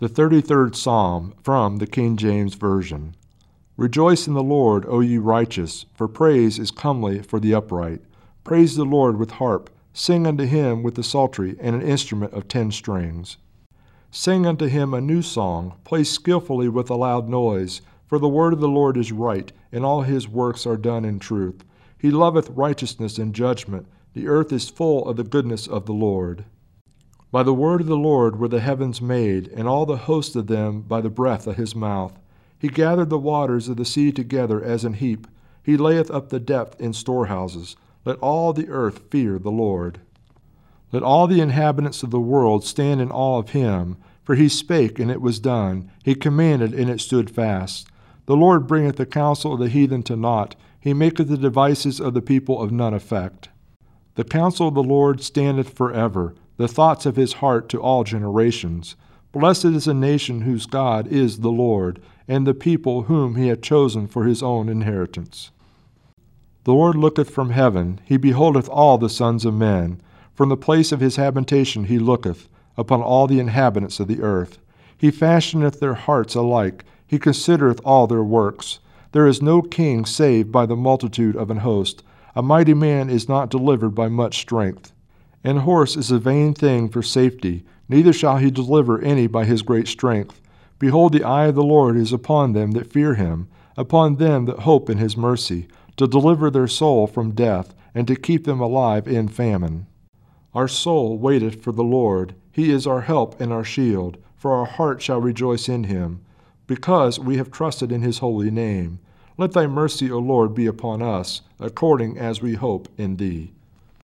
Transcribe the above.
The 33rd Psalm from the King James Version. Rejoice in the Lord, O ye righteous, for praise is comely for the upright. Praise the Lord with harp, sing unto him with the psaltery and an instrument of ten strings. Sing unto him a new song, play skillfully with a loud noise, for the word of the Lord is right, and all his works are done in truth. He loveth righteousness and judgment. The earth is full of the goodness of the Lord. By the word of the Lord were the heavens made, and all the host of them by the breath of his mouth. He gathered the waters of the sea together as an heap. He layeth up the depth in storehouses. Let all the earth fear the Lord. Let all the inhabitants of the world stand in awe of him. For he spake, and it was done. He commanded, and it stood fast. The Lord bringeth the counsel of the heathen to naught. He maketh the devices of the people of none effect. The counsel of the Lord standeth forever the thoughts of his heart to all generations. Blessed is the nation whose God is the Lord, and the people whom he hath chosen for his own inheritance. The Lord looketh from heaven, he beholdeth all the sons of men. From the place of his habitation he looketh upon all the inhabitants of the earth. He fashioneth their hearts alike, he considereth all their works. There is no king saved by the multitude of an host. A mighty man is not delivered by much strength. An horse is a vain thing for safety, neither shall he deliver any by his great strength. Behold, the eye of the Lord is upon them that fear him, upon them that hope in his mercy, to deliver their soul from death, and to keep them alive in famine. Our soul waiteth for the Lord, he is our help and our shield, for our heart shall rejoice in him, because we have trusted in his holy name. Let thy mercy, O Lord, be upon us, according as we hope in thee.